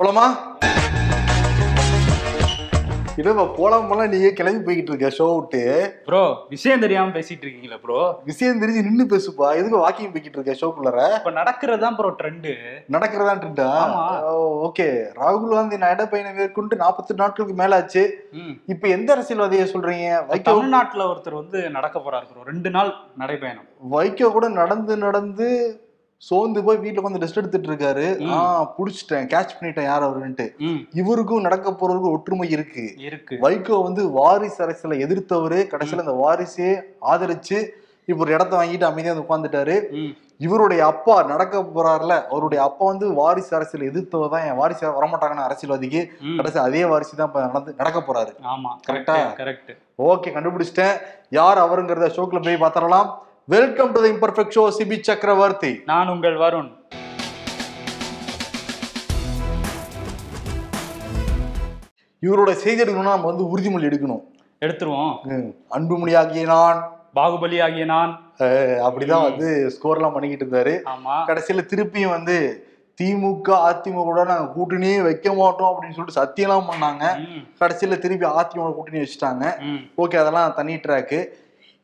போலாமா? என்னப்பா போலாம் போலாம் நீங்க கிளம்பி போய்கிட்டு இருக்க ஷோ விட்டு. ப்ரோ விஷயம் தெரியாம பேசிட்டு இருக்கீங்களா ப்ரோ விஷயம் தெரிஞ்சு நின்னு பேசுப்பா. எதுக்கு வாக்கிங் போய்கிட்டு இருக்க ஷோக்குள்ளார இப்ப நடக்கிறது தான் ப்ரோ ட்ரெண்டு நடக்கிறதான்ட்டா ஆமா. ஓகே ராகுல் காந்தி நடைப்பயணம் மேற்கொண்டு நாற்பத்தி நாட்களுக்கு மேல ஆச்சு இப்ப எந்த அரசியல்வாதியை சொல்றீங்க? தமிழ்நாட்டுல ஒருத்தர் வந்து நடக்க போறாரு ப்ரோ ரெண்டு நாள் நடைபயணம். வைகோ கூட நடந்து நடந்து சோர்ந்து போய் வீட்டுல வந்து ரெஸ்ட் எடுத்துட்டு இருக்காரு. ஆ புடிச்சிட்டேன். கேட்ச் பண்ணிட்டேன் யார் அவருன்ட்டு. இவருக்கும் நடக்க போறதுக்கும் ஒற்றுமை இருக்கு. இருக்கு. வைகோ வந்து வாரிசு அரசியலை எதிர்த்தவரு. கடைசியில இந்த வாரிசே ஆதரிச்சு இப்ப ஒரு இடத்த வாங்கிட்டு அமைதியா வந்து உட்காந்துட்டாரு இவருடைய அப்பா நடக்க போறாருல அவருடைய அப்பா வந்து வாரிசு அரசியல் எதிர்த்தவர் தான் என் வாரிசு வரமாட்டாங்கன்னு அரசியல்வாதிக்கு. கடைசி அதே வாரிசு தான் இப்ப நடந்து நடக்க போறாரு. ஆமா. கரெக்டா? கரெக்ட் ஓகே கண்டுபிடிச்சிட்டேன். யார் அவருங்கிறத ஷோக்குள்ள போய் பார்த்தரலாம் welcome to the imperfect show Sibi Chakravarthy நான் உங்கள் வருண். இவரோட செய்தி எடுக்கணும்னா நம்ம வந்து உறுதிமொழி எடுக்கணும். எடுத்துருவோம். ம், அன்புமணியாகிய நான். பாகுபலி ஆகிய நான் அப்படிதான் வந்து ஸ்கோர்லாம் பண்ணிக்கிட்டு இருந்தாரு. கடைசியில திருப்பியும் வந்து திமுக அதிமுக நாங்க கூட்டணியே வைக்க மாட்டோம் அப்படின்னு சொல்லிட்டு சத்தியம்லாம் பண்ணாங்க. கடைசியில திருப்பி அதிமுக கூட்டணி வச்சுட்டாங்க. ஓகே அதெல்லாம் தனி ட்ராக்கு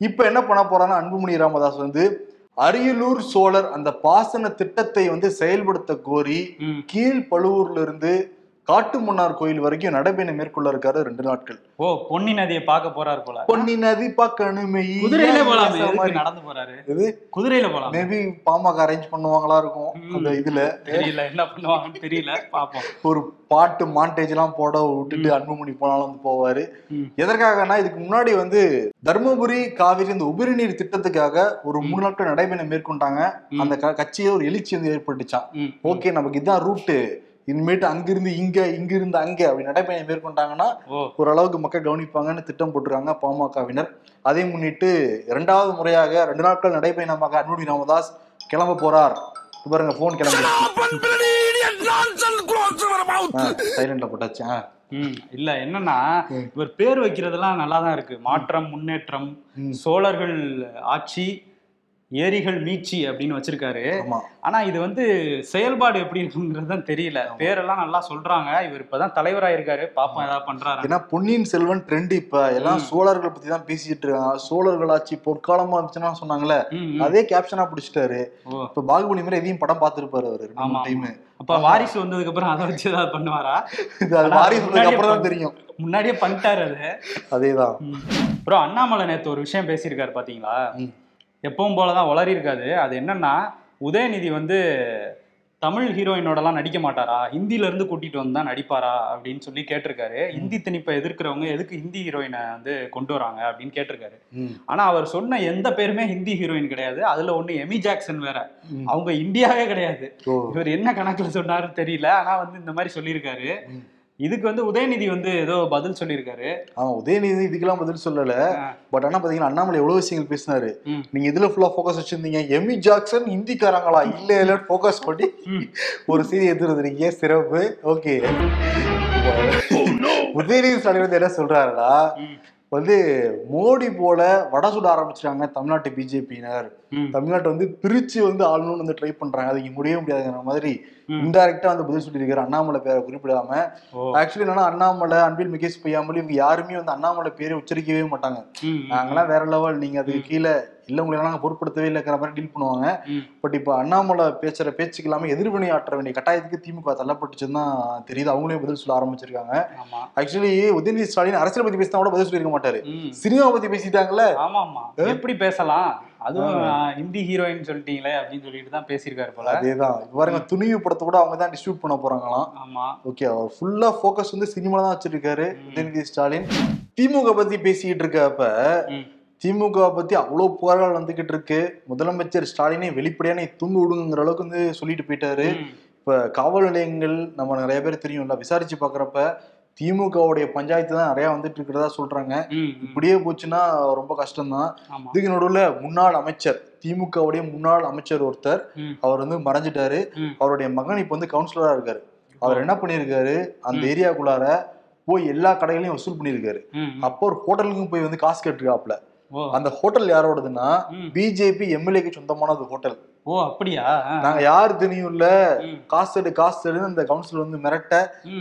இப்போ என்ன பண்ண போறான்னா அன்புமணி ராமதாஸ் வந்து அரியலூர் சோழர் அந்த பாசன திட்டத்தை வந்து செயல்படுத்த கோரி. கீழ் பழுவூர்ல இருந்து காட்டுமன்னார் கோயில் வரைக்கும் நடைபயணம் மேற்கொள்ள இருக்காரு ரெண்டு நாட்கள். ஓ பொன்னி நதியை பார்க்க போறாரு போல. பொன்னி நதி பார்க்கணுமே குதிரையில போலாமே நடந்து போறாரு? இது குதிரையில போலாம். மேபி பாமக அரேஞ்ச் பண்ணுவாங்களா இருக்கும். அந்த இதுல. தெரியல என்ன பண்ணுவாங்கன்னு தெரியல பாப்போம் ஒரு பாட்டு மாண்டேஜ் எல்லாம் போட விட்டுட்டு அன்புமணி போனாலும் வந்து போவாரு. எதற்காகனா இதுக்கு முன்னாடி வந்து தருமபுரி காவிரி இந்த உபரிநீர் திட்டத்துக்காக ஒரு மூணு நாட்கள் நடைபயணம் மேற்கொண்டாங்க. அந்த க- கட்சியில ஒரு எழுச்சி வந்து ஏற்பட்டுச்சான் ஓகே நமக்கு இதான் ரூட்டு. இனிமேட்டு அங்கிருந்து இங்க இங்கிருந்து அங்க அப்படி நடைபயணம் மேற்கொண்டாங்கன்னா ஓரளவுக்கு மக்கள் கவனிப்பாங்கன்னு திட்டம் போட்டிருக்காங்க பாமகவினர் அதை முன்னிட்டு இரண்டாவது முறையாக ரெண்டு நாட்கள் நடைபயணமாக அன்புமணி ராமதாஸ் கிளம்ப போறார் இப்ப பாருங்க போன் கிளம்பி சைலண்ட்ல போட்டாச்சு. ம் இல்ல என்னன்னா. இவர் பேர் வைக்கிறதெல்லாம் நல்லா தான் இருக்கு மாற்றம் முன்னேற்றம். சோழர்கள் ஆட்சி ஏரிகள் மீட்சி அப்படின்னு வச்சிருக்காரு. ஆனா இது வந்து செயல்பாடு எப்படி இருக்குங்கிறது தான் தெரியல. பேரெல்லாம் நல்லா சொல்றாங்க. இவர் இப்பதான் தலைவரா இருக்காரு. பாப்போம் ஏதாவது பண்றாரு? ஏன்னா பொன்னியின் செல்வன் ட்ரெண்ட் இப்ப எல்லாம். சோழர்கள் பத்தி தான் பேசிட்டு இருக்காங்க. சோழர்கள் ஆட்சி பொற்காலமா இருந்துச்சுன்னா ம். அதே கேப்ஷனா பிடிச்சிட்டாரு. இப்ப பாகுபலி மாதிரி எதையும் படம் பார்த்திருப்பாரு அவரு டைம் அப்ப வாரிசு வந்ததுக்கு அப்புறம் அதை வச்சு ஏதாவது பண்ணுவாரா? சொன்னதுக்கு அப்புறம் தான் தெரியும். முன்னாடியே பண்ணிட்டாரு அது. அதேதான். ப்ரோ அண்ணாமலை நேத்து ஒரு விஷயம் பேசியிருக்காரு பாத்தீங்களா? எப்பவும் போலதான் உளறி இருக்காது. அது என்னன்னா உதயநிதி வந்து தமிழ் ஹீரோயினோடலாம் நடிக்க மாட்டாரா? ஹிந்தில இருந்து கூட்டிட்டு வந்து தான் நடிப்பாரா? அப்படின்னு சொல்லி கேட்டிருக்காரு. ஹிந்தி திணிப்பை எதிர்க்கிறவங்க எதுக்கு ஹிந்தி ஹீரோயினை வந்து கொண்டு வராங்க? அப்படின்னு கேட்டிருக்காரு. ஆனா அவர் சொன்ன எந்த பேருமே ஹிந்தி ஹீரோயின் கிடையாது. அதுல ஒண்ணு எமி ஜாக்சன் வேற. அவங்க இந்தியாவே கிடையாது. இவர் என்ன கணக்குல சொன்னாருன்னு தெரியல. ஆனா வந்து இந்த மாதிரி சொல்லியிருக்காரு. இதுக்கு வந்து உதயநிதி வந்து ஏதோ பதில் சொல்லியிருக்காரு. ஆமா உதயநிதி இதுக்கெல்லாம் பதில் சொல்லல. பட் ஆனா பாத்தீங்கன்னா அண்ணாமலை எவ்வளவு விஷயங்கள் பேசினாரு. நீங்க இதுல ஃபுல்லா ஃபோக்கஸ் வச்சிருந்தீங்க. எமி ஜாக்சன் ஹிந்திக்காரங்களா? இல்ல இல்ல ஃபோக்கஸ் பண்ணி. ஒரு செய்தி எடுத்துருந்தீங்க சிறப்பு. ஓகே உதயநிதி ஸ்டாலின் வந்து என்ன சொல்றாருன்னா. வந்து மோடி போல வட சுட ஆரம்பிச்சிட்டாங்க தமிழ்நாட்டு பிஜேபியினர். தமிழ்நாட்டை வந்து பிரிச்சு வந்து ஆளணும்னு வந்து ட்ரை பண்றாங்க. அது இங்க முடியவே முடியாதுங்கிற மாதிரி. இன்டைரக்டா வந்து பதில் சொல்லியிருக்காரு அண்ணாமலை பேரை குறிப்பிடாம. ஆக்சுவலி என்னன்னா அண்ணாமலை அன்பில் முகேஷ் பொய்யாமலி இவங்க யாருமே வந்து அண்ணாமலை பேரை உச்சரிக்கவே மாட்டாங்க. ம், ம், நாங்களாம் வேற லெவல் நீங்க அதுக்கு கீழே இல்ல உங்களை நாங்க பொருட்படுத்தவே இல்லைங்கிற மாதிரி டீல் பண்ணுவாங்க. பட் இப்போ அண்ணாமலை பேசுற பேச்சுக்கு இல்லாம எதிர்வினை ஆற்ற வேண்டிய கட்டாயத்துக்கு திமுக தள்ளப்பட்டுச்சுன்னு தான் தெரியுது. அவங்களே பதில் சொல்ல ஆரம்பிச்சிருக்காங்க. ஆக்சுவலி உதயநிதி ஸ்டாலின் அரசியல் பத்தி பேசினா கூட பதில் சொல்லியிருக்க மாட்டாரு. சினிமா பத்தி ஆமா ஆமா எப்படி பேசலாம்? அதுவும் ஹிந்தி ஹீரோயின் சொல்லிட்டீங்களே அப்படின்னு சொல்லிட்டு தான் பேசியிருக்காரு போல. அதேதான். பாருங்க துணிவு படத்தை கூட அவங்க தான் டிஸ்ட்ரிபியூட் பண்ண போறாங்களாம். ஆமா. ஓகே அவர் ஃபுல்லா ஃபோக்கஸ் வந்து சினிமால தான் வச்சிருக்காரு. உதயநிதி ஸ்டாலின். திமுக பத்தி பேசிக்கிட்டு இருக்கப்ப ம். திமுக பத்தி அவ்வளவு புகார்கள் வந்துகிட்டு இருக்கு முதலமைச்சர் ஸ்டாலினை வெளிப்படையான தூங்க விடுங்கிற அளவுக்கு வந்து சொல்லிட்டு போயிட்டாரு. இப்ப காவல் நிலையங்கள் நம்ம நிறைய பேர் தெரியும்ல விசாரிச்சு பாக்குறப்ப திமுகவுடைய பஞ்சாயத்து தான் நிறைய வந்துட்டு இருக்கிறதா சொல்றாங்க. இப்படியே போச்சுன்னா ரொம்ப கஷ்டம்தான் இதுக்கு நடுவுல முன்னாள் அமைச்சர் திமுகவுடைய முன்னாள் அமைச்சர் ஒருத்தர். அவர் வந்து மறைஞ்சிட்டாரு. அவருடைய மகன் இப்ப வந்து கவுன்சிலரா இருக்காரு அவர் என்ன பண்ணியிருக்காரு அந்த. ஏரியாக்குள்ளார போய் எல்லா கடைகளையும் வசூல் பண்ணியிருக்காரு. அப்போ ஒரு ஹோட்டலுக்கும் போய் வந்து காசு கேட்டுருக்காப்ல அந்த ஹோட்டல் யாரோடதுன்னா. பிஜேபி எம்எல்ஏக்கு சொந்தமானது ஹோட்டல். ஓ அப்படியா. நாங்க யார் தெரியும் இல்ல. காசு எடு காசு எடுன்னு அந்த கவுன்சிலர் வந்து மிரட்ட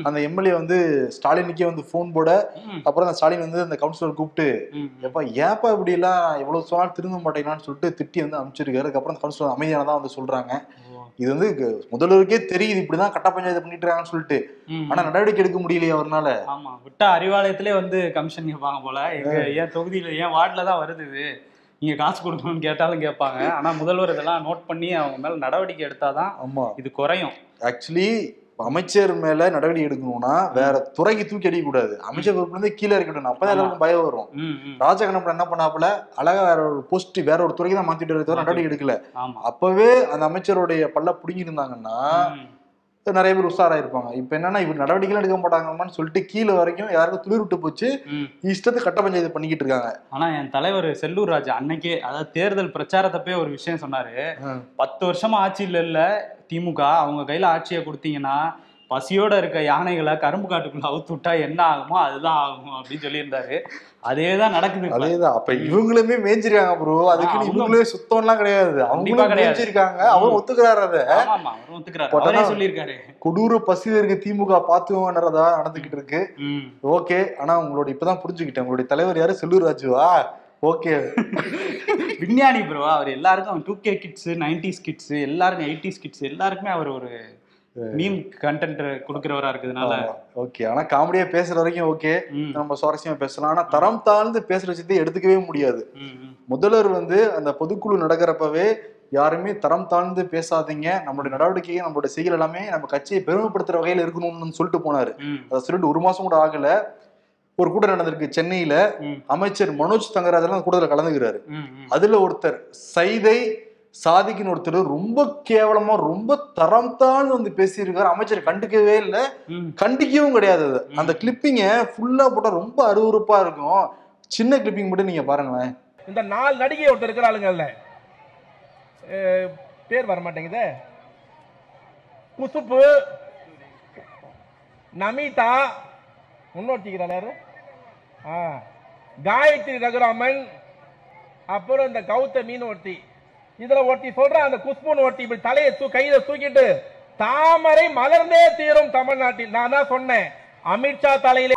அந்த எம்எல்ஏ வந்து ஸ்டாலினுக்கே வந்து ஃபோன் போட அப்புறம் அந்த ஸ்டாலின் வந்து அந்த கவுன்சிலர் கூப்பிட்டு எப்பா ஏப்பா இப்படி எல்லாம் எவ்வளவு சொன்னாலும் திருந்த மாட்டேங்களான்னு சொல்லிட்டு திட்டி வந்து அனுப்பிச்சிருக்காரு. அதுக்கப்புறம் அந்த கவுன்சிலர் அமைதியானதான் வந்து சொல்றாங்க. இது வந்து முதல்வருக்கே தெரியுது இப்படிதான் கட்ட பஞ்சாயத்து பண்ணிட்டு இருக்காங்கன்னு சொல்லிட்டு. ஆனா நடவடிக்கை எடுக்க முடியலையே அவர்னால. ஆமா விட்டா அறிவாலயத்திலே வந்து கமிஷன் கேட்பாங்க போல. எங்க ஏன் தொகுதியில ஏன் வார்டுல தான் வருது இது. நீங்க காசு கொடுக்கணும்னு கேட்டாலும் கேட்பாங்க. ஆனா முதல்வர் இதெல்லாம் நோட் பண்ணி அவங்க மேல நடவடிக்கை எடுத்தாதான் ஆமா. இது குறையும். ஆக்சுவலி அமைச்சர் மேல நடவடிக்கை எடுக்கணும்னா வேற துறைக்கு தூக்கி அடிக்க கூடாது. அமைச்சர் பொறுப்புல இருந்து கீழே இருக்கட்டும் அப்பதான். எல்லாருக்கும் பயம் வரும். ராஜகண்ணப்பன் என்ன பண்ணாப்புல? அழகா வேற ஒரு போஸ்ட் வேற ஒரு துறைக்கு தான் மாத்திட்டு நடவடிக்கை எடுக்கல. அப்பவே அந்த அமைச்சருடைய பல்ல புடுங்கி இருந்தாங்கன்னா ம், நிறைய பேர் உஷாராயிருப்பாங்க இப்ப என்னன்னா இவர் நடவடிக்கைலாம் எடுக்க மாட்டாங்கம்மான்னு சொல்லிட்டு கீழே வரைக்கும் யாருக்கும் துளிர் விட்டு போச்சு. ம். இஷ்டத்துக்கு கட்ட பஞ்சாயத்து பண்ணிக்கிட்டு இருக்காங்க. ஆனா என் தலைவர் செல்லூர் ராஜா அன்னைக்கே அதாவது தேர்தல் பிரச்சாரத்தப்பே ஒரு விஷயம் சொன்னாரு. பத்து வருஷமா ஆட்சியில் இல்ல. திமுக அவங்க கையில ஆட்சியை கொடுத்தீங்கன்னா பசியோட இருக்க யானைகளை கரும்பு காட்டுக்குள்ள அவுத்து விட்டா என்ன ஆகுமோ அதுதான் ஆகும் அப்படின்னு சொல்லியிருந்தாரு. அதே தான் நடக்குது. அதேதான். அப்ப இவங்களுமே மேய்ஞ்சிருக்காங்க ப்ரோ அதுக்கு இவங்களே சுத்தம்லாம் கிடையாது. அவங்களும். மேய்ஞ்சிருக்காங்க அவர் ஒத்துக்கிறாரு அதை. ஒத்துக்கிறாரு. சொல்லியிருக்காரு. கொடூர பசியில இருக்க திமுக பாத்துவோன்றதா நடந்துகிட்டு இருக்கு. ஓகே. ஆனா உங்களோட இப்பதான் புரிஞ்சுக்கிட்டேன். உங்களுடைய தலைவர் யாரு? செல்லூர் ராஜுவா? ஓகே. விஞ்ஞானி ப்ரோ அவர் எல்லாருக்கும் two K kids nineties kids எல்லாருக்கும் எயிட்டிஸ் கிட்ஸ் எல்லாருக்குமே அவர் ஒரு மீம் கண்டென்ட் கொடுக்கறவரா இருக்கிறதுனால. ஓகே ஆனா காமெடியா பேசுற வரைக்கும் ஓகே நம்ம சுவாரஸ்யமா பேசலாம். ஆனா தரம் தாழ்ந்து பேசுற விஷயத்தை எடுத்துக்கவே முடியாது. முதல்வர் வந்து அந்த பொதுக்குழு நடக்கிறப்பவே யாருமே தரம் தாழ்ந்து பேசாதீங்க. நம்மளுடைய நடவடிக்கையை நம்மளுடைய செயல் எல்லாமே நம்ம கட்சியை பெருமைப்படுத்துற வகையில இருக்கணும்னு சொல்லிட்டு போனாரு. அதை சொல்லிட்டு ஒரு மாசம் கூட ஆகல. ஒரு கூட்டம் நடந்திருக்கு சென்னையில. அமைச்சர் மனோஜ் தங்கராஜெல்லாம் அந்த கூட்டத்தில் கலந்துக்கிறாரு. அதுல ஒருத்தர் சைதை சாதிக்குன்னு ஒருத்தர் ரொம்ப கேவலமா ரொம்ப தரம் தாழ்ந்து வந்து பேசியிருக்காரு. அமைச்சர் கண்டுக்கவே இல்லை. கண்டிக்கவும் கிடையாது அது. அந்த கிளிப்பிங்க ஃபுல்லா போட்டா ரொம்ப அருவருப்பா இருக்கும். சின்ன கிளிப்பிங் மட்டும் நீங்க பாருங்களேன். இந்த நாலு நடிகை ஒருத்தர் இருக்கிறாளுங்கல்ல அஹ், பேர் வர மாட்டேங்குதே குசுப்பு நமிதா முன்னோட்டிக்கிறாள் யாரு? ஆ. காயத்ரி ரகுராமன் அப்புறம் இந்த கௌதமின்னு ஒருத்தி. இதுல ஒருத்தி சொல்ற அந்த குஷ்புன்னு ஒருத்தி இப்படி தலையை தூ கையில தூக்கிட்டு தாமரை மலர்ந்தே தீரும் தமிழ்நாட்டில். நான் தான் சொன்னேன். அமித்ஷா தலையில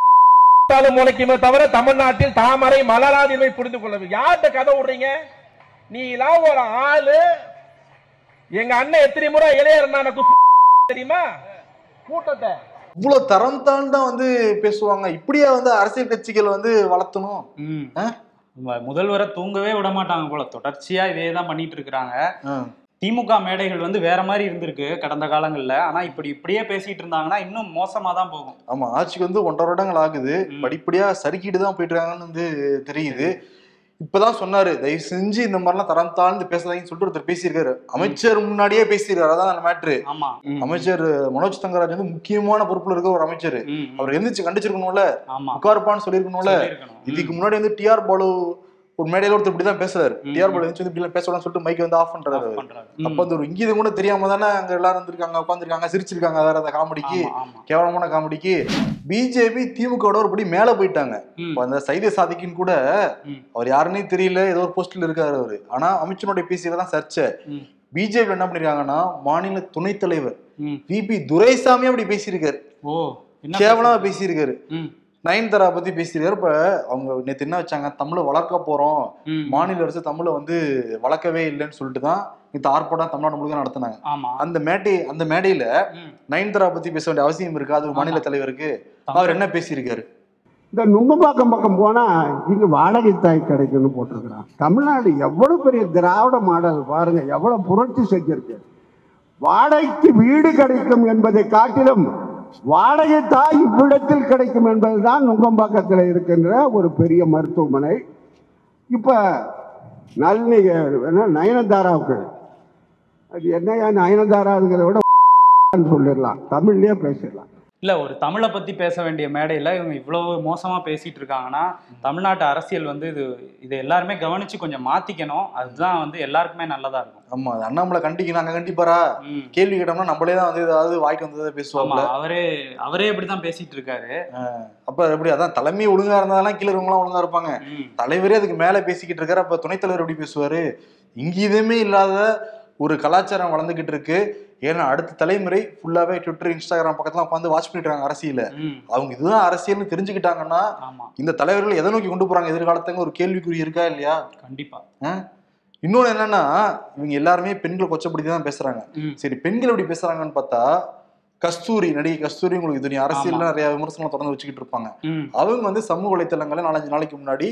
முளைக்குமே தவிர தமிழ்நாட்டில் தாமரை மலராது என்பதை புரிந்து கொள்ள யார்கிட்ட கதை விடுறீங்க? நீ எல்லாம் ஒரு ஆளு. எங்க அண்ணன் எத்தனை முறை இளையர் தெரியுமா? கூட்டத்தை. இவ்வளவு தரம் தாழ்ந்தா வந்து பேசுவாங்க. இப்படியே வந்து அரசியல் கட்சிகள் வந்து வளர்த்தணும்? ம். ஆ? ம- முதல்வரை தூங்கவே விட மாட்டாங்க போல. தொடர்ச்சியா இதே தான் பண்ணிட்டு இருக்கிறாங்க. திமுக மேடைகள் வந்து வேற மாதிரி இருந்திருக்கு கடந்த காலங்கள்ல. ஆனா இப்படி இப்படியே பேசிட்டு இருந்தாங்கன்னா இன்னும் மோசமா தான் போகும். ஆமா ஆட்சிக்கு வந்து ஒன்றரை வருடங்கள் ஆகுது. படிப்படியா சறுக்கிட்டு தான் போயிட்டு இருக்காங்கன்னு வந்து தெரியுது. இப்பதான் சொன்னாரு தயவு செஞ்சு இந்த மாதிரிலாம் தரம் தாழ்ந்து பேசாதீங்கன்னு சொல்லிட்டு ஒருத்தர் பேசியிருக்காரு. அமைச்சர் முன்னாடியே பேசியிருக்காரு அதான் அந்த மேட்ரு. அமைச்சர் மனோஜ் தங்கராஜ் வந்து முக்கியமான பொறுப்புல இருக்க ஒரு அமைச்சர். அவர் எந்திரிச்சு கண்டிச்சிருக்கணும்ல. உட்காருப்பான்னு சொல்லியிருக்கணும்ல. சொல்லியிருக்கணும். இதுக்கு முன்னாடி வந்து டிஆர் பாலு ஒரு மேடையில ஒருத்தர் இப்படிதான் பேசுறாரு. ம். டிஆர் பாலு வந்து இப்படிலாம் பேசலாம்னு சொல்லிட்டு மைக் வந்து ஆஃப் பண்றாரு. அப்ப ம். அந்த ஒரு இங்கீதம் கூட தெரியாம தானே அங்க எல்லாரும் இருந்திருக்காங்க உட்காந்துருக்காங்க சிரிச்சிருக்காங்க வேற அந்த காமெடிக்கு. கேவலமான காமெடிக்கு பிஜேபி திமுக ஒரு படி மேல போயிட்டாங்க. அந்த சைதை சாதிக்குன்னு கூட. அவர் யாருன்னே தெரியல ஏதோ ஒரு போஸ்ட்ல இருக்காரு அவரு. ஆனா அமைச்சனுடைய பேசியதான் தான் சர்ச்சை. பிஜேபி என்ன பண்ணிருக்காங்கன்னா மாநில துணைத் தலைவர் ம். விபி துரைசாமி அப்படி பேசியிருக்காரு. கேவலமா பேசியிருக்காரு? நயன்தாரா பத்தி பேசியிருக்காரு இப்ப அவங்க நேத்து என்ன வச்சாங்க? தமிழை வளர்க்க போறோம். மாநில அரசு தமிழை வந்து வளர்க்கவே இல்லைன்னு சொல்லிட்டு தான் இந்த ஆர்ப்பாட்டம் தமிழ்நாடு முழுக்க நடத்தினாங்க. ஆமா. அந்த மேடை அந்த மேடையில. நயன்தாரா பத்தி பேச வேண்டிய அவசியம் இருக்கா? அது ஒரு மாநில தலைவருக்கு. அவர் என்ன பேசியிருக்காரு? இந்த நுங்கம்பாக்கம் பக்கம் போனா இங்க வாடகை தாய் கிடைக்கும்னு போட்டிருக்கிறான். தமிழ்நாடு எவ்வளவு பெரிய திராவிட மாடல் பாருங்க எவ்வளவு புரட்சி செஞ்சிருக்கு. வாடகைக்கு வீடு கிடைக்கும் என்பதை காட்டிலும் வாடகை தாய் இவ்விடத்தில் கிடைக்கும் என்பதுதான் நுங்கம்பாக்கத்தில் இருக்கின்ற ஒரு பெரிய மருத்துவமனை. இப்ப நளினி நயனதாராவுக்கு. அது என்னையா நயனதாராங்கிறத விட சொல்லிடலாம். தமிழ்லேயே பேசிடலாம். இல்ல ஒரு தமிழை பத்தி பேச வேண்டிய மேடையில இவங்க இவ்வளவு மோசமா பேசிட்டு இருக்காங்கன்னா தமிழ்நாட்டு அரசியல் வந்து இது இதை எல்லாருமே கவனிச்சு கொஞ்சம் மாத்திக்கணும். அதுதான் வந்து எல்லாருக்குமே நல்லதா இருக்கும். ஆமா அது அண்ணாமலை கண்டிக்கணும். அங்க கண்டிப்பாரா. கேள்வி கேட்டோம்னா நம்மளே தான் வந்து ஏதாவது வாய்க்கு வந்ததை பேசுவாங்க அவரே அவரே இப்படிதான் பேசிட்டு இருக்காரு. அப்ப எப்படி அதான் தலைமை ஒழுங்கா இருந்தாலும் கீழே இருக்கவங்களாம் ஒழுங்கா இருப்பாங்க. தலைவரே அதுக்கு மேல பேசிக்கிட்டு இருக்காரு. அப்ப துணைத் தலைவர் எப்படி பேசுவாரு? இங்கேயுமே இல்லாத ஒரு கலாச்சாரம் வளர்ந்துகிட்டு இருக்கு. ஏன்னா அடுத்த தலைமுறை ஃபுல்லாவே ட்விட்டர் இன்ஸ்டாகிராம் பக்கத்துல உட்காந்து வாட்ச் பண்ணிட்டு இருக்காங்க அரசியல. அவங்க இதுதான் அரசியல்னு தெரிஞ்சுக்கிட்டாங்கன்னா இந்த தலைவர்கள் எதை நோக்கி கொண்டு போறாங்க? எதிர்காலத்துக்கு ஒரு கேள்விக்குறி இருக்கா இல்லையா? கண்டிப்பா. இன்னொன்னு என்னன்னா இவங்க எல்லாருமே பெண்களை கொச்சப்படுத்தி தான் பேசுறாங்க. சரி பெண்கள் எப்படி பேசுறாங்கன்னு பார்த்தா கஸ்தூரி நடிகை கஸ்தூரி உங்களுக்கு தெரியும் அரசியல்ல நிறைய விமர்சனம் தொடர்ந்து வச்சுக்கிட்டு இருப்பாங்க. அவங்க வந்து சமூக வலைத்தளங்களை நாலஞ்சு நாளைக்கு முன்னாடி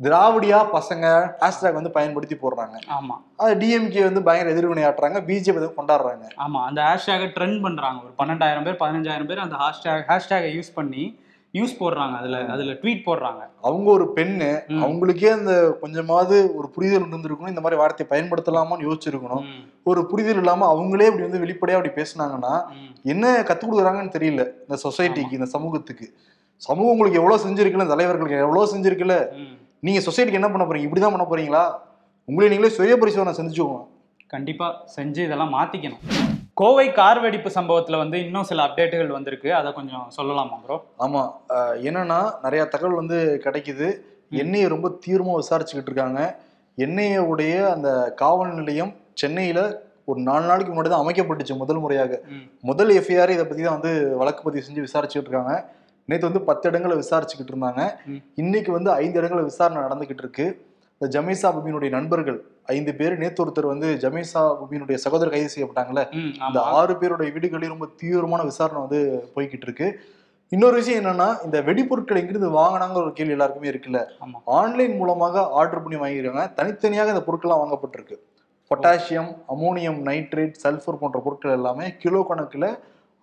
திராவிடியா பசங்க ஹேஷ்டேக் வந்து பயன்படுத்தி போடுறாங்க. ஆமா. அது டிஎம்கே வந்து பயங்கர எதிர்வினை ஆட்டுறாங்க பிஜேபி வந்து கொண்டாடுறாங்க. ஆமா அந்த ஹேஷ்டேகை ட்ரெண்ட் பண்றாங்க. ஒரு பன்னெண்டாயிரம் பேர் பதினஞ்சாயிரம் பேர் அந்த ஹேஷ்டேக் ஹேஷ்டேகை யூஸ் பண்ணி நியூஸ் போடுறாங்க. அதுல அதுல ட்வீட் போடுறாங்க. அவங்க ஒரு பெண்ணு. அவங்களுக்கே அந்த கொஞ்சமாவது ஒரு புரிதல் இருந்திருக்கணும். இந்த மாதிரி வார்த்தையை பயன்படுத்தலாமான்னு யோசிச்சிருக்கணும். ஒரு புரிதல் இல்லாம அவங்களே இப்படி வந்து வெளிப்படையா அப்படி பேசுனாங்கன்னா. என்ன கத்துக் கொடுக்குறாங்கன்னு தெரியல இந்த சொசைட்டிக்கு இந்த சமூகத்துக்கு. சமூகம் உங்களுக்கு எவ்வளவு செஞ்சிருக்குல்ல தலைவர்களுக்கு எவ்வளவு செஞ்சிருக்குல்ல. ம். நீங்க சொசைட்டிக்கு என்ன பண்ண போறீங்க? இப்படிதான் பண்ண போறீங்களா? உங்களே நீங்களே சுய பரிசோதனை செஞ்சுக்கோங்க. கண்டிப்பா செஞ்சு இதெல்லாம் மாத்திக்கணும். கோவை கார் வெடிப்பு சம்பவத்துல வந்து இன்னும் சில அப்டேட்டுகள் வந்திருக்கு. அதை கொஞ்சம் சொல்லலாமா ப்ரோ ஆமா. அஹ் என்னன்னா நிறைய தகவல் வந்து கிடைக்குது. எண்ணெயை ரொம்ப தீவிரமா விசாரிச்சுக்கிட்டு இருக்காங்க. எண்ணெயுடைய அந்த காவல் நிலையம் சென்னையில ஒரு நாலு நாளைக்கு முன்னாடி தான் அமைக்கப்பட்டுச்சு முதல் முறையாக. முதல் எஃப்ஐஆர் இதை பத்தி தான் வந்து வழக்கு பதிவு செஞ்சு விசாரிச்சுட்டு இருக்காங்க. நேற்று வந்து பத்து இடங்களை விசாரிச்சுக்கிட்டு இருந்தாங்க. இன்னைக்கு வந்து ஐந்து இடங்களை விசாரணை நடந்துகிட்டு இருக்கு. இந்த ஜமீசா புபினுடைய நண்பர்கள் ஐந்து பேர் நேத்து ஒருத்தர் வந்து ஜமீசா புபினுடைய சகோதரர் கைது செய்யப்பட்டாங்கல்ல. ஆமா. ஆறு பேருடைய வீடுகளில் ரொம்ப தீவிரமான விசாரணை வந்து போய்கிட்டு இருக்கு. இன்னொரு விஷயம் என்னன்னா இந்த வெடிப்பொருட்கள் எங்கிருந்து வாங்கினாங்கிற ஒரு கேள்வி எல்லாருக்குமே இருக்குல்ல. ஆன்லைன் மூலமாக ஆர்டர் பண்ணி வாங்கிருக்காங்க தனித்தனியாக இந்த பொருட்கள்லாம் வாங்கப்பட்டிருக்கு. பொட்டாசியம் அமோனியம் நைட்ரேட் சல்ஃபர் போன்ற பொருட்கள் எல்லாமே கிலோ கணக்குல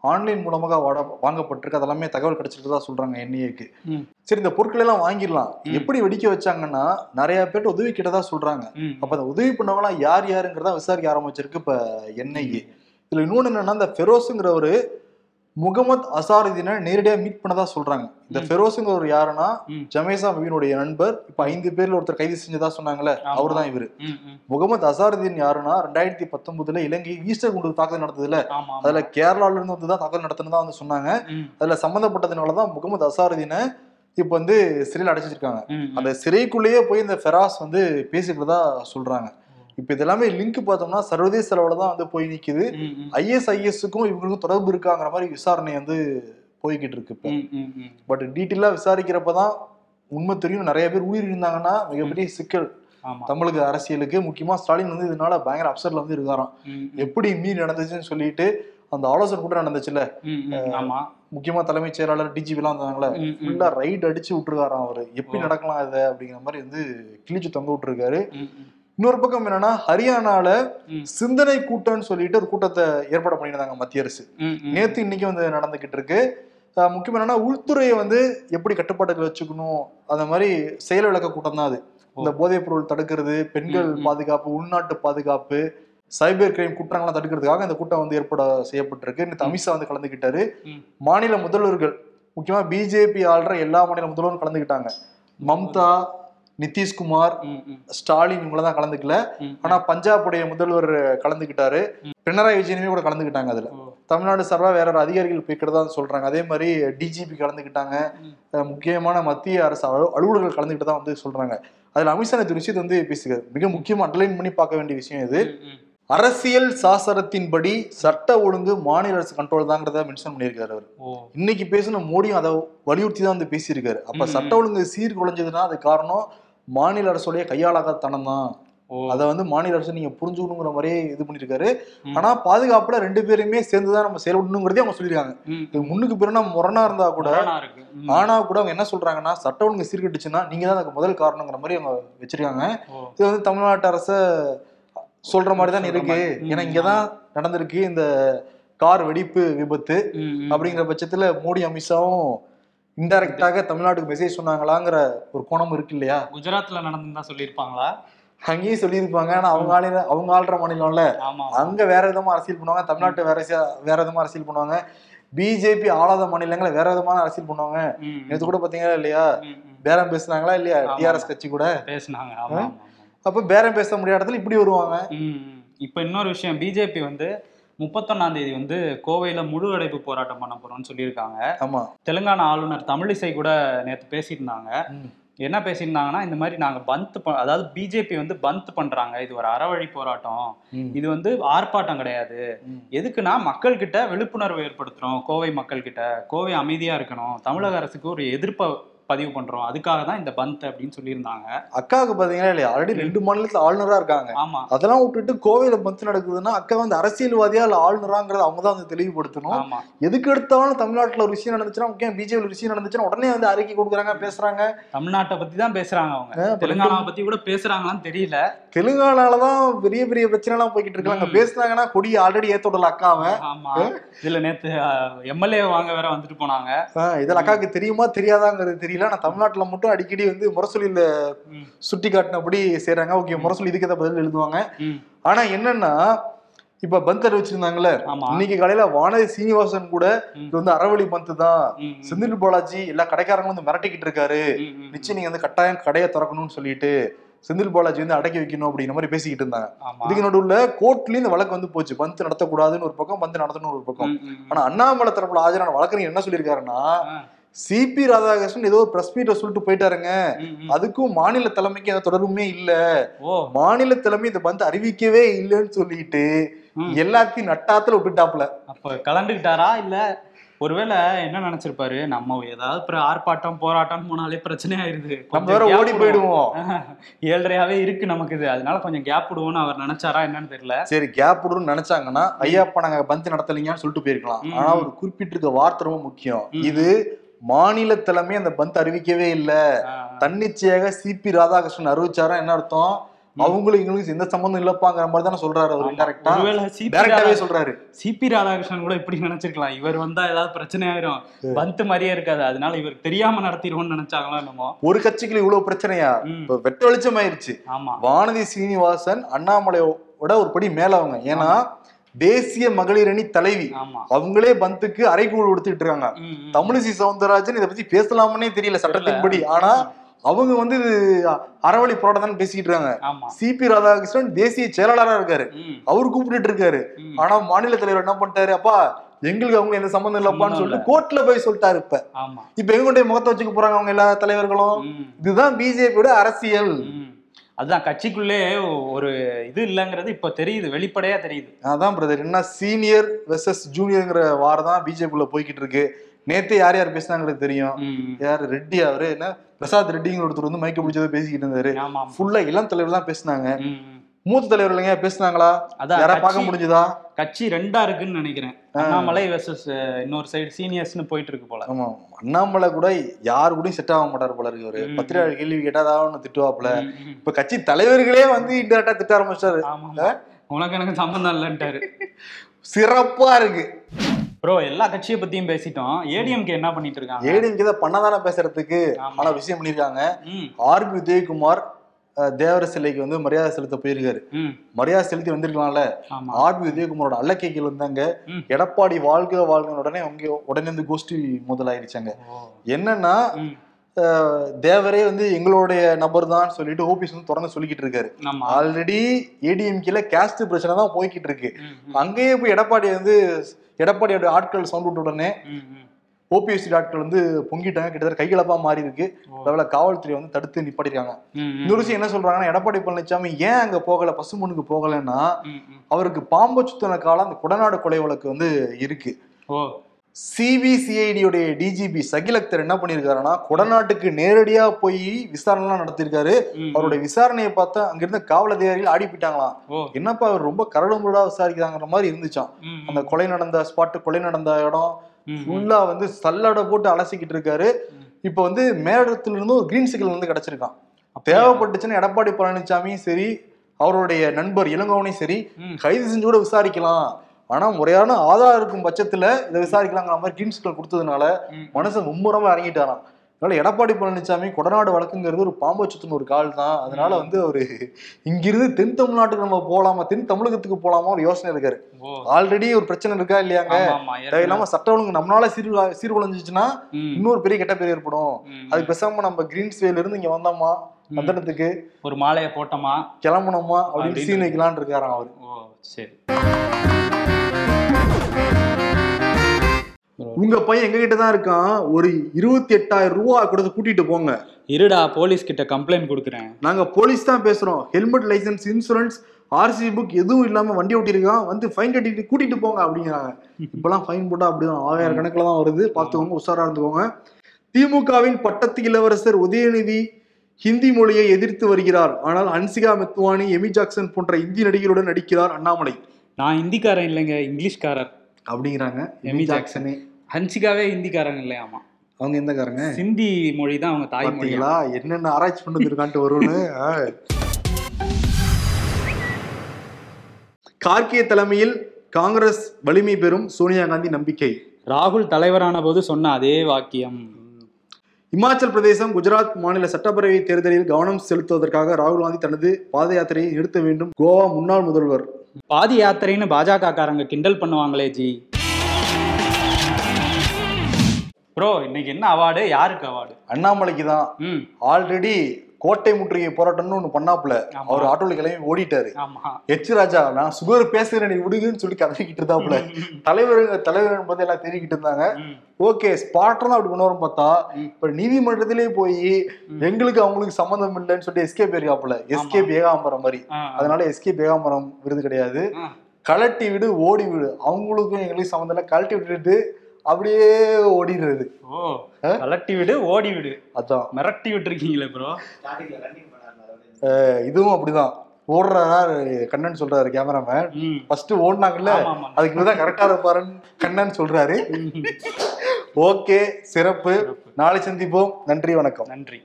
ஆன்லைன் மூலமாக வாட வாங்கப்பட்டிருக்கு அதெல்லாமே தகவல் கிடைச்சிட்டு தான் சொல்றாங்க என்ஐஏக்கு ம். சரி இந்த பொருட்கள் எல்லாம் வாங்கிடலாம். எப்படி வெடிக்க வச்சாங்கன்னா நிறைய பேர்ட்ட உதவி கிட்டதா சொல்றாங்க. அப்ப அந்த உதவி பண்ணவங்களாம் யார் யாருங்கிறதா விசாரிக்க ஆரம்பிச்சிருக்கு இப்ப என்ஐஏ இதுல இன்னொன்னு என்னன்னா இந்த ஃபெரோஸுங்கிறவரு முகமது அசாருதீனை நேரடியா மீட் பண்ணதா சொல்றாங்க இந்த ம். ஃபெரோஸுங்கிறவர் யாருன்னா. ஜமேசா மபியினுடைய நண்பர் இப்ப ஐந்து பேர்ல ஒருத்தர் கைது செஞ்சதா சொன்னாங்கல்ல ஆமா. அவர்தான் இவரு. முகமது அசாருதீன் யாருன்னா ரெண்டாயிரத்தி பத்தொன்பதுல இலங்கை ஈஸ்டர் குண்டு தாக்குதல் நடந்ததுல. அதுல கேரளால இருந்து வந்து தான் தாக்குதல் நடத்தினதா வந்து சொன்னாங்க அதுல சம்பந்தப்பட்டதுனாலதான் முகமது அசாருதீனை இப்ப வந்து சிறையில் அடைச்சு வச்சிருக்காங்க ம், ம். அந்த சிறைக்குள்ளேயே போய் இந்த ஃபெராஸ் வந்து பேசிக்கிறதா சொல்றாங்க இப்ப இதெல்லாமே லிங்க் பார்த்தோம்னா சர்வதேச அளவுல தான் வந்து போய் ம். ஐஎஸ்ஐஎஸ்க்கும் இவங்களுக்கும் தொடர்பு இருக்காங்கிற மாதிரி விசாரணை வந்து போய்கிட்டு இருக்கு இப்ப. பட் டீட்டெயிலா விசாரிக்கிறப்பதான் உண்மை தெரியும். நிறைய பேர் உயிர் இருந்தாங்கன்னா மிகப்பெரிய சிக்கல். தமிழக அரசியலுக்கு முக்கியமா ஸ்டாலின் வந்து இதனால பயங்கர அப்செட்ல வந்து இருக்காராம். எப்படி மீறி நடந்துச்சுன்னு சொல்லிட்டு அந்த ஆலோசனை கூட நடந்துச்சுல்ல? முக்கியமா தலைமைச் செயலாளர் டிஜிபி எல்லாம் ம். ஃபுல்லா ரைட் அடிச்சு விட்டுருக்காராம் அவரு. எப்படி. நடக்கலாம் இதை அப்படிங்கிற மாதிரி வந்து கிழிச்சு தொங்க விட்டுருக்காரு. இன்னொரு பக்கம் என்னன்னா ஹரியானால. சிந்தனை கூட்டம்னு சொல்லிட்டு ஒரு கூட்டத்தை ஏற்பாடு பண்ணியிருந்தாங்க மத்திய அரசு. நேத்து இன்னைக்கு வந்து நடந்துகிட்டு இருக்கு முக்கியம் என்னன்னா உள்துறையை வந்து எப்படி கட்டுப்பாட்டுக்கு வச்சுக்கணும் அந்த மாதிரி செயல் விளக்க கூட்டம் தான் அது இந்த போதைப் பொருள் தடுக்கிறது பெண்கள். பாதுகாப்பு உள்நாட்டு பாதுகாப்பு சைபர் கிரைம் குற்றங்கள்லாம் தடுக்கிறதுக்காக இந்த கூட்டம் வந்து ஏற்பாடு செய்யப்பட்டிருக்கு நேற்று அமித்ஷா வந்து கலந்துக்கிட்டாரு ம். மாநில முதல்வர்கள் முக்கியமா பிஜேபி ஆள்ற எல்லா மாநில முதல்வரும் கலந்துக்கிட்டாங்க மம்தா நிதிஷ்குமார். ஸ்டாலின் இவங்கள தான் கலந்துக்கல. ஆனா பஞ்சாபுடைய முதல்வர் கலந்துக்கிட்டாரு. பினராயி விஜயனுமே கூட கலந்துக்கிட்டாங்க அதுல. தமிழ்நாடு சார்பா வேற ஒரு அதிகாரிகள் போய்க்கிறதா சொல்றாங்க. அதே மாதிரி டிஜிபி கலந்துக்கிட்டாங்க. முக்கியமான மத்திய அரசு அலு- அலுவலர்கள் கலந்துக்கிட்டு தான் வந்து சொல்றாங்க. அதுல அமித்ஷா நேற்று விஷயத்தை வந்து பேசுகிறார். மிக முக்கியமா அண்டர்லைன் பண்ணி பார்க்க வேண்டிய விஷயம் இது. அரசியல் சாசனத்தின்படி சட்ட ஒழுங்கு மாநில அரசு கண்ட்ரோல் தாங்கிறத மென்ஷன் பண்ணியிருக்காரு அவர். இன்னைக்கு பேசின மோடியும் அதை வலியுறுத்தி தான் வந்து பேசியிருக்காரு. அப்ப சட்ட ஒழுங்கு சீர்குலைஞ்சதுன்னா அது காரணம் மாநில அரசுடைய கையாளாகத்தனம் தான் அதை வந்து மாநில அரசு நீங்க புரிஞ்சுக்கணுங்கிற மாதிரியே இது பண்ணிருக்காரு. ஆனா பாதுகாப்புல ரெண்டு பேருமே சேர்ந்துதான் நம்ம செயல்படணுங்கிறதே அவங்க சொல்லியிருக்காங்க. இது முன்னுக்கு பிறனா முரணா இருந்தா கூட. ஆனா கூட அவங்க என்ன சொல்றாங்கன்னா சட்ட ஒழுங்கு சீர்கட்டுச்சுன்னா நீங்க தான் அதுக்கு முதல் காரணங்கிற மாதிரி அவங்க வச்சிருக்காங்க. இது வந்து தமிழ்நாட்டு அரச சொல்ற மாதிரி தான் சொல்ற இருக்கு ஏன்னா இங்கதான் நடந்திருக்கு இந்த கார் வெடிப்பு விபத்து. அப்படிங்கிற பட்சத்துல மோடி அமித்ஷாவும் இன்டைரக்டாக தமிழ்நாட்டுக்கு மெசேஜ் சொன்னாங்களாங்கிற ஒரு கோணம் இருக்கு இல்லையா குஜராத்ல நடந்திருந்தா சொல்லியிருப்பாங்களா? அங்கேயும் சொல்லியிருப்பாங்க. ஆனா அவங்க ஆளுங்க அவங்க ஆள்ற மாநிலம்ல அங்க வேற விதமா அரசியல் பண்ணுவாங்க. தமிழ்நாட்டு வேற வேற விதமா அரசியல் பண்ணுவாங்க. பிஜேபி ஆளாத மாநிலங்களை வேற விதமான அரசியல் பண்ணுவாங்க. நேற்று கூட பாத்தீங்களா இல்லையா. பேரம் பேசுனாங்களா இல்லையா. டிஆர்எஸ் கட்சி கூட? பேசுனாங்க. அப்ப பேரம் பேச முடியாத இடத்துல இப்படி வருவாங்க. இப்ப இன்னொரு விஷயம். பிஜேபி வந்து முப்பத்தொன்னாம் தேதி வந்து கோவையில முழு அடைப்பு போராட்டம் பண்ண போறோம்னு சொல்லியிருக்காங்க. ஆமா. தெலுங்கானா ஆளுநர் தமிழிசை கூட நேத்து பேசியிருந்தாங்க. என்ன பேசியிருந்தாங்கன்னா இந்த மாதிரி நாங்க பந்த் அதாவது பிஜேபி வந்து பந்த் பண்றாங்க. இது ஒரு அறவழி போராட்டம். இது வந்து ஆர்ப்பாட்டம் கிடையாது. எதுக்குன்னா மக்கள் கிட்ட விழிப்புணர்வு ஏற்படுத்துறோம் கோவை மக்கள் கிட்ட கோவை அமைதியா இருக்கணும். தமிழக அரசுக்கு ஒரு எதிர்ப்பை பதிவு பண்றோம். அதுக்காக தான் இந்த பந்த் அப்படின்னு சொல்லியிருந்தாங்க. அக்காவுக்கு பாத்தீங்களா இல்லையா? ஆல்ரெடி ரெண்டு மாநிலத்துல ஆளுநரா இருக்காங்க. ஆமா. அதெல்லாம் விட்டுட்டு கோவையில பந்து நடக்குதுன்னா அக்கா வந்து அரசியல்வாதியா இல்ல ஆளுநராங்கிறத அவங்க தான் வந்து தெளிவுபடுத்தணும். எதுக்கு எடுத்தாலும் தமிழ்நாட்டுல ஒரு விஷயம் நடந்துச்சுன்னா முக்கியம் பிஜேபி ஒரு விஷயம் நடந்துச்சுன்னா உடனே வந்து அறிக்கை கொடுக்குறாங்க பேசுறாங்க. தமிழ்நாட்டை பத்தி தான் பேசுறாங்க அவங்க. ஆ, தெலுங்கானாவை பத்தி கூட பேசுறாங்களான்னு தெரியல. தெலுங்கானாலதான் பெரிய பெரிய பிரச்சனை எல்லாம் போய்கிட்டு இருக்காங்க. பேசுனாங்கன்னா கொடி ஆல்ரெடி ஏத்த விடல அக்காவை. ஆமா. இதுல நேத்து எம்எல்ஏ வாங்க வேற வந்துட்டு போனாங்க. இதுல அக்காவுக்கு தெரியுமா தெரியாதாங்கிறது தெரியல. ஆனா தமிழ்நாட்டுல மட்டும் அடிக்கடி வந்து முரசொலியில சுட்டி காட்டினபடி செய்றாங்க. ஓகே முரசொலி இதுக்கு ஏதாவது பதில் எழுதுவாங்க. ம், ஆனா என்னன்னா இப்ப பந்த் அறிவிச்சிருந்தாங்கல்ல இன்னைக்கு காலையில வானதி சீனிவாசன் கூட. இது வந்து அறவழி பந்து தான். செந்தில் பாலாஜி எல்லா கடைக்காரங்களும் வந்து மிரட்டிக்கிட்டு இருக்காரு. நிச்சயம் நீங்க வந்து கட்டாயம் கடையை திறக்கணும்னு சொல்லிட்டு செந்தில் பாலாஜி வந்து அடக்கி வைக்கணும் அப்படிங்கிற மாதிரி பேசிக்கிட்டு இருந்தாங்க. இதுக்கு நடுவுல கோர்ட்லயும் இந்த வழக்கு வந்து போச்சு. பந்து நடத்தக்கூடாதுன்னு ஒரு பக்கம் பந்து நடத்தணும் ஒரு பக்கம். ஆனா அண்ணாமலை தரப்புல ஆஜரான வழக்கறிஞர் என்ன சொல்லியிருக்காருன்னா சிபி ராதாகிருஷ்ணன் ஏதோ ஒரு பிரஸ் மீட்டை சொல்லிட்டு போயிட்டாருங்க. அதுக்கும் மாநில தலைமைக்கு எந்த தொடர்புமே இல்ல. மாநில தலைமை இந்த பந்து அறிவிக்கவே இல்லைன்னு சொல்லிட்டு. எல்லாத்தையும் நட்டாத்துல விட்டுட்டாப்ல அப்ப கலந்துக்கிட்டாரா இல்ல ஒருவேளை என்ன நினைச்சிருப்பாரு? நம்ம ஏதாவது அப்புறம் ஆர்ப்பாட்டம் போராட்டம் போனாலே பிரச்சனை ஆயிருது. நம்ம வேற ஓடி. போயிடுவோம். ஏழ்றையாவே இருக்கு நமக்கு இது. அதனால கொஞ்சம் கேப் விடுவோம்னு அவர் நினைச்சாரா என்னன்னு தெரியல. சரி கேப் விடுன்னு நினைச்சாங்கன்னா ஐயாப்பா நாங்க பந்து நடத்தலைங்கன்னு சொல்லிட்டு போயிருக்கலாம். ஆனா ஒரு குறிப்பிட்டிருக்க வார்த்தை ரொம்ப முக்கியம். இது மாநில தலைமை அந்த பந்து அறிவிக்கவே இல்ல. தன்னிச்சையாக சிபி ராதாகிருஷ்ணன் அறிவிச்சாரா என்ன அர்த்தம்? அவங்களுக்கு எங்களுக்கு எந்த சம்பந்தம் இல்லப்பாங்கிற மாதிரி தானே சொல்றாரு அவர். இன்டெரக்டா டைரக்டாவே சொல்றாரு. சிபி ராதாகிருஷ்ணன் கூட இப்படி நினைச்சிருக்கலாம். இவர் வந்தா ஏதாவது பிரச்சனை ஆயிரும். பந்து மாதிரியே இருக்காது. அதனால இவர் தெரியாம நடத்திடுவோம்னு நினைச்சாங்களோ என்னமோ. ஒரு கட்சிக்குள்ள இவ்வளவு பிரச்சனையா? இப்ப வெட்ட வெளிச்சம் ஆயிருச்சு ஆமா. வானதி சீனிவாசன் அண்ணாமலையோட ஒரு படி மேல அவங்க. ஏன்னா தேசிய மகளிர் அணி தலைவி. அவங்களே பந்துக்கு அறைகூழ் கொடுத்துட்டு இருக்காங்க. தமிழிசை சவுந்தரராஜன் இதை பத்தி பேசலாமனே தெரியல சட்டத்தின்படி. ஆனா அவங்க வந்து இது அறவழி போராட்டம் தான் பேசிக்கிட்டு இருக்காங்க சிபி ராதாகிருஷ்ணன் தேசிய செயலாளரா இருக்காரு. அவர் கூப்பிட்டுட்டு இருக்காரு. ஆனா மாநில தலைவர் என்ன பண்ணிட்டாரு? அப்பா எங்களுக்கு அவங்க எந்த சம்பந்தம் இல்லப்பான்னு சொல்லிட்டு கோர்ட்ல போய் சொல்லிட்டாரு இப்ப. இப்ப எங்க கொண்டு முகத்தை வச்சுக்க போறாங்க அவங்க எல்லா தலைவர்களும்? இதுதான் பிஜேபியோட அரசியல். அதுதான் கட்சிக்குள்ளே ஒரு இது இல்லைங்கிறது இப்ப தெரியுது வெளிப்படையா தெரியுது. அதான் பிரதர் என்ன சீனியர் வெர்சஸ் ஜூனியர்ங்கிற வாரம் தான் பிஜேபிக்குள்ள போய்கிட்டு இருக்கு. நேத்து யார் யார் பேசினாங்கிறது தெரியும். யார்? ரெட்டி அவரு. என்ன? பிரசாத் ரெட்டிங்கிற ஒருத்தர் வந்து மைக்க பிடிச்சதை பேசிக்கிட்டு இருந்தாரு. ஃபுல்லா இளம் தலைவர் தான் பேசினாங்க. மூத்த தலைவர் இல்லைங்க பேசினாங்களா? அதான் யாரா பார்க்க முடிஞ்சுதா? கட்சி ரெண்டா இருக்குன்னு நினைக்கிறேன். அண்ணாமலை வெர்சஸ் இன்னொரு சைடு சீனியர்ஸ்னு போயிட்டு இருக்கு போல. ஆமா அண்ணாமலை கூட யாரு கூடயும் செட் ஆக மாட்டார் போல இருக்கு அவரு ம். பத்திரிகை கேள்வி கேட்டா ஏதாவது ஒண்ணு திட்டுவாப்புல. இப்ப கட்சி தலைவர்களே வந்து இன்டெரக்டா திட்ட ஆரம்பிச்சிட்டாரு. ஆமா உனக்கு எனக்கு சம்பந்தம் இல்லைன்ட்டாரு. சிறப்பா இருக்கு. ப்ரோ எல்லா கட்சியை பத்தியும் பேசிட்டோம். ஏடிஎம்கே என்ன பண்ணிட்டு இருக்காங்க? ஏடிஎம்கே தான் பண்ணதானே பேசுறதுக்கு. ஆனா விஷயம் பண்ணிருக்காங்க. ஆர்பி உதயகுமார் தேவர சிலைக்கு வந்து மரியாதை செலுத்த போயிருக்காரு. மரியாதை செலுத்தி வந்திருக்கலாம்ல? ஆர்பி உதயகுமாரோட அல்லக்கைகள் வந்தாங்க. எடப்பாடி வாழ்க வாழ்க உடனே அவங்க உடனே வந்து கோஷ்டி முதலாயிருச்சாங்க. என்னன்னா தேவரே வந்து எங்களுடைய நபர் தான் சொல்லிட்டு ஓபிஎஸ் வந்து தொடர்ந்து சொல்லிக்கிட்டு இருக்காரு. ஆல்ரெடி ஏடிஎம்கேல கேஸ்ட் பிரச்சனை தான் போய்கிட்டு இருக்கு. அங்கேயே போய் எடப்பாடி வந்து எடப்பாடியோட ஆட்கள் சவுண்ட் விட்ட உடனே. ஓபிஎஸ்சி ஆட்கள் வந்து பொங்கிட்டாங்க. கிட்டத்தட்ட கைகலப்பா மாறி இருக்கு. லெவல காவல்துறை வந்து தடுத்து நிப்பாட்டிருக்காங்க. இன்னொரு விஷயம் என்ன சொல்றாங்கன்னா எடப்பாடி பழனிசாமி ஏன் அங்க போகல பசுமனுக்கு போகலன்னா. அவருக்கு பாம்பு சுத்தின காலம் அந்த குடநாடு கொலை வழக்கு வந்து இருக்கு. சிபிசிஐடியோடைய டிஜிபி சகில் அக்தர் என்ன பண்ணியிருக்காருன்னா குடநாட்டுக்கு நேரடியா போய் விசாரணைலாம் நடத்திருக்காரு ம், அவருடைய விசாரணையை பார்த்தா அங்கிருந்த காவல் அதிகாரிகள் ஆடி போயிட்டாங்களாம். என்னப்பா அவர் ரொம்ப கரடுமுரடா விசாரிக்கிறாங்கிற மாதிரி இருந்துச்சாம். ம், அந்த கொலை நடந்த ஸ்பாட் கொலை நடந்த இடம். ஃபுல்லா வந்து சல்லடை போட்டு அலசிக்கிட்டு இருக்காரு. இப்போ வந்து மேடத்துல இருந்து ஒரு கிரீன் சிக்னல் வந்து கிடைச்சிருக்கான் தேவைப்பட்டுச்சுன்னா எடப்பாடி பழனிசாமியும் சரி அவருடைய நண்பர் இளங்கோவனையும் சரி. கைது செஞ்சு கூட விசாரிக்கலாம் ஆனா முறையான ஆதாரம் இருக்கும் பட்சத்துல இதை விசாரிக்கலாங்கிற மாதிரி கிரீன் சிக்னல் கொடுத்ததுனால. மனுஷன் மும்முரமா இறங்கிட்டாராம் அதனால எடப்பாடி பழனிசாமி கொடநாடு வழக்குங்கிறது ஒரு பாம்பை சுத்தின ஒரு கால் தான். அதனால வந்து ஒரு இங்கிருந்து தென் தமிழ்நாட்டுக்கு நம்ம போலாமா தென் தமிழகத்துக்கு போலாமா ஒரு யோசனை இருக்காரு. ஆல்ரெடி ஒரு பிரச்சனை இருக்கா இல்லையாங்க. தேவையில்லாம சட்ட ஒழுங்கு நம்மளால சீர் சீர்குலைஞ்சிச்சுன்னா இன்னொரு பெரிய கெட்ட பேர் ஏற்படும். அது பேசாம நம்ம கிரீன்ஸ்வேல இருந்து இங்க வந்தோமா ம். பந்தனத்துக்கு ஒரு மாலையை போட்டோமா? கிளம்பணுமா? அப்படின்னு சீன் வைக்கலாம்னு இருக்காராம் அவரு. சரி. உங்க பையன் எங்க கிட்ட தான் இருக்கான். ஒரு இருபத்தி எட்டாயிரம் ரூபா கொடுத்து கூட்டிட்டு போங்க. இருடா போலீஸ் கிட்ட கம்ப்ளைண்ட் கொடுக்குறேன். நாங்க போலீஸ் தான் பேசுறோம். Helmet licence insurance RC book எதுவும் இல்லாம வண்டி ஓட்டிருக்கான் வந்து ஃபைன் கட்டிட்டு கூட்டிட்டு போங்க அப்படிங்கிறாங்க. இப்பெல்லாம் ஃபைன் போட்டா அப்படிதான். ஆயிரம் கணக்குல தான் வருது. பார்த்துக்கோங்க உஷாரா இருந்துக்கோங்க. திமுகவின் பட்டத்து இளவரசர் உதயநிதி ஹிந்தி மொழியை எதிர்த்து வருகிறார். ஆனால் ஹன்சிகா மெத்வானி எமி ஜாக்சன் போன்ற இந்தி நடிகருடன் நடிக்கிறார் அண்ணாமலை. நான் ஹிந்திக்காரன் இல்லைங்க இங்கிலீஷ்காரர். அப்படிங்கிறாங்க. எமி ஜாக்சனே. ஹன்சிகாவே ஹிந்திக்காரங்க இல்லையாமா அவங்க எந்தக்காரங்க? சிந்தி மொழி தான் அவங்க தாய்மொழி பாத்தீங்களா? என்னென்ன ஆராய்ச்சி பண்ணி இருக்கான்ட்டு வரும்னு. கார்கே தலைமையில் காங்கிரஸ் வலிமை பெறும் சோனியா காந்தி நம்பிக்கை. ராகுல் தலைவரான போது சொன்ன அதே வாக்கியம். இமாச்சல் பிரதேசம் குஜராத் மாநில சட்டப்பேரவை தேர்தலில் கவனம் செலுத்துவதற்காக ராகுல் காந்தி தனது பாத யாத்திரையை நிறுத்த வேண்டும். கோவா முன்னாள் முதல்வர் பாதி யாத்திரைன்னு பாஜக காரங்க கிண்டல் பண்ணுவாங்களே ஜி. ப்ரோ இன்னைக்கு என்ன அவார்டு? யாருக்கு அவார்டு? அண்ணாமலைக்கு தான். ம். ஆல்ரெடி கோட்டை முற்றுகை போராட்டம்னு ஒண்ணு பண்ணாப்புல. அவர் ஆட்டோல கிளம்பி ஓடிட்டாரு. எச் ராஜா நான் சுகர் பேசுறேன் நீ விடுங்கன்னு சொல்லி கதறிக்கிட்டு இருந்தாப்புல. தலைவர் தலைவர் பத்தி எல்லாம் தெரிவிக்கிட்டு இருந்தாங்க. ஓகே ஸ்பாட்லாம் அப்படி கொண்டு வரும் பார்த்தா இப்ப நீதிமன்றத்திலே போய் எங்களுக்கு அவங்களுக்கு சம்மந்தம் இல்லைன்னு சொல்லிட்டு எஸ்கேப் இருக்காப்புல எஸ்கேப் ஏகாம்பரம் மாதிரி. அதனால எஸ்கேப் ஏகாம்பரம் விருது கிடையாது. கலட்டி விடு ஓடி விடு. அவங்களுக்கும் எங்களுக்கும் சம்மந்தம் இல்லை. கலட்டி விட்டுட்டு அப்படியே ஓடிடுறது. கலட்டி விடு ஓடி விடு அதான். மிரட்டி விட்டுருக்கீங்களே ப்ரோ இதுவும் அப்படிதான். ஓடுறாரு கண்ணன் சொல்றாரு கேமராமேன் ஃபர்ஸ்ட் ஓடினாங்கல்ல. அதுக்கு தான் கரெக்டா இருப்பாருன்னு கண்ணன் சொல்றாரு. ஓகே சிறப்பு. நாளை சந்திப்போம். நன்றி வணக்கம். நன்றி.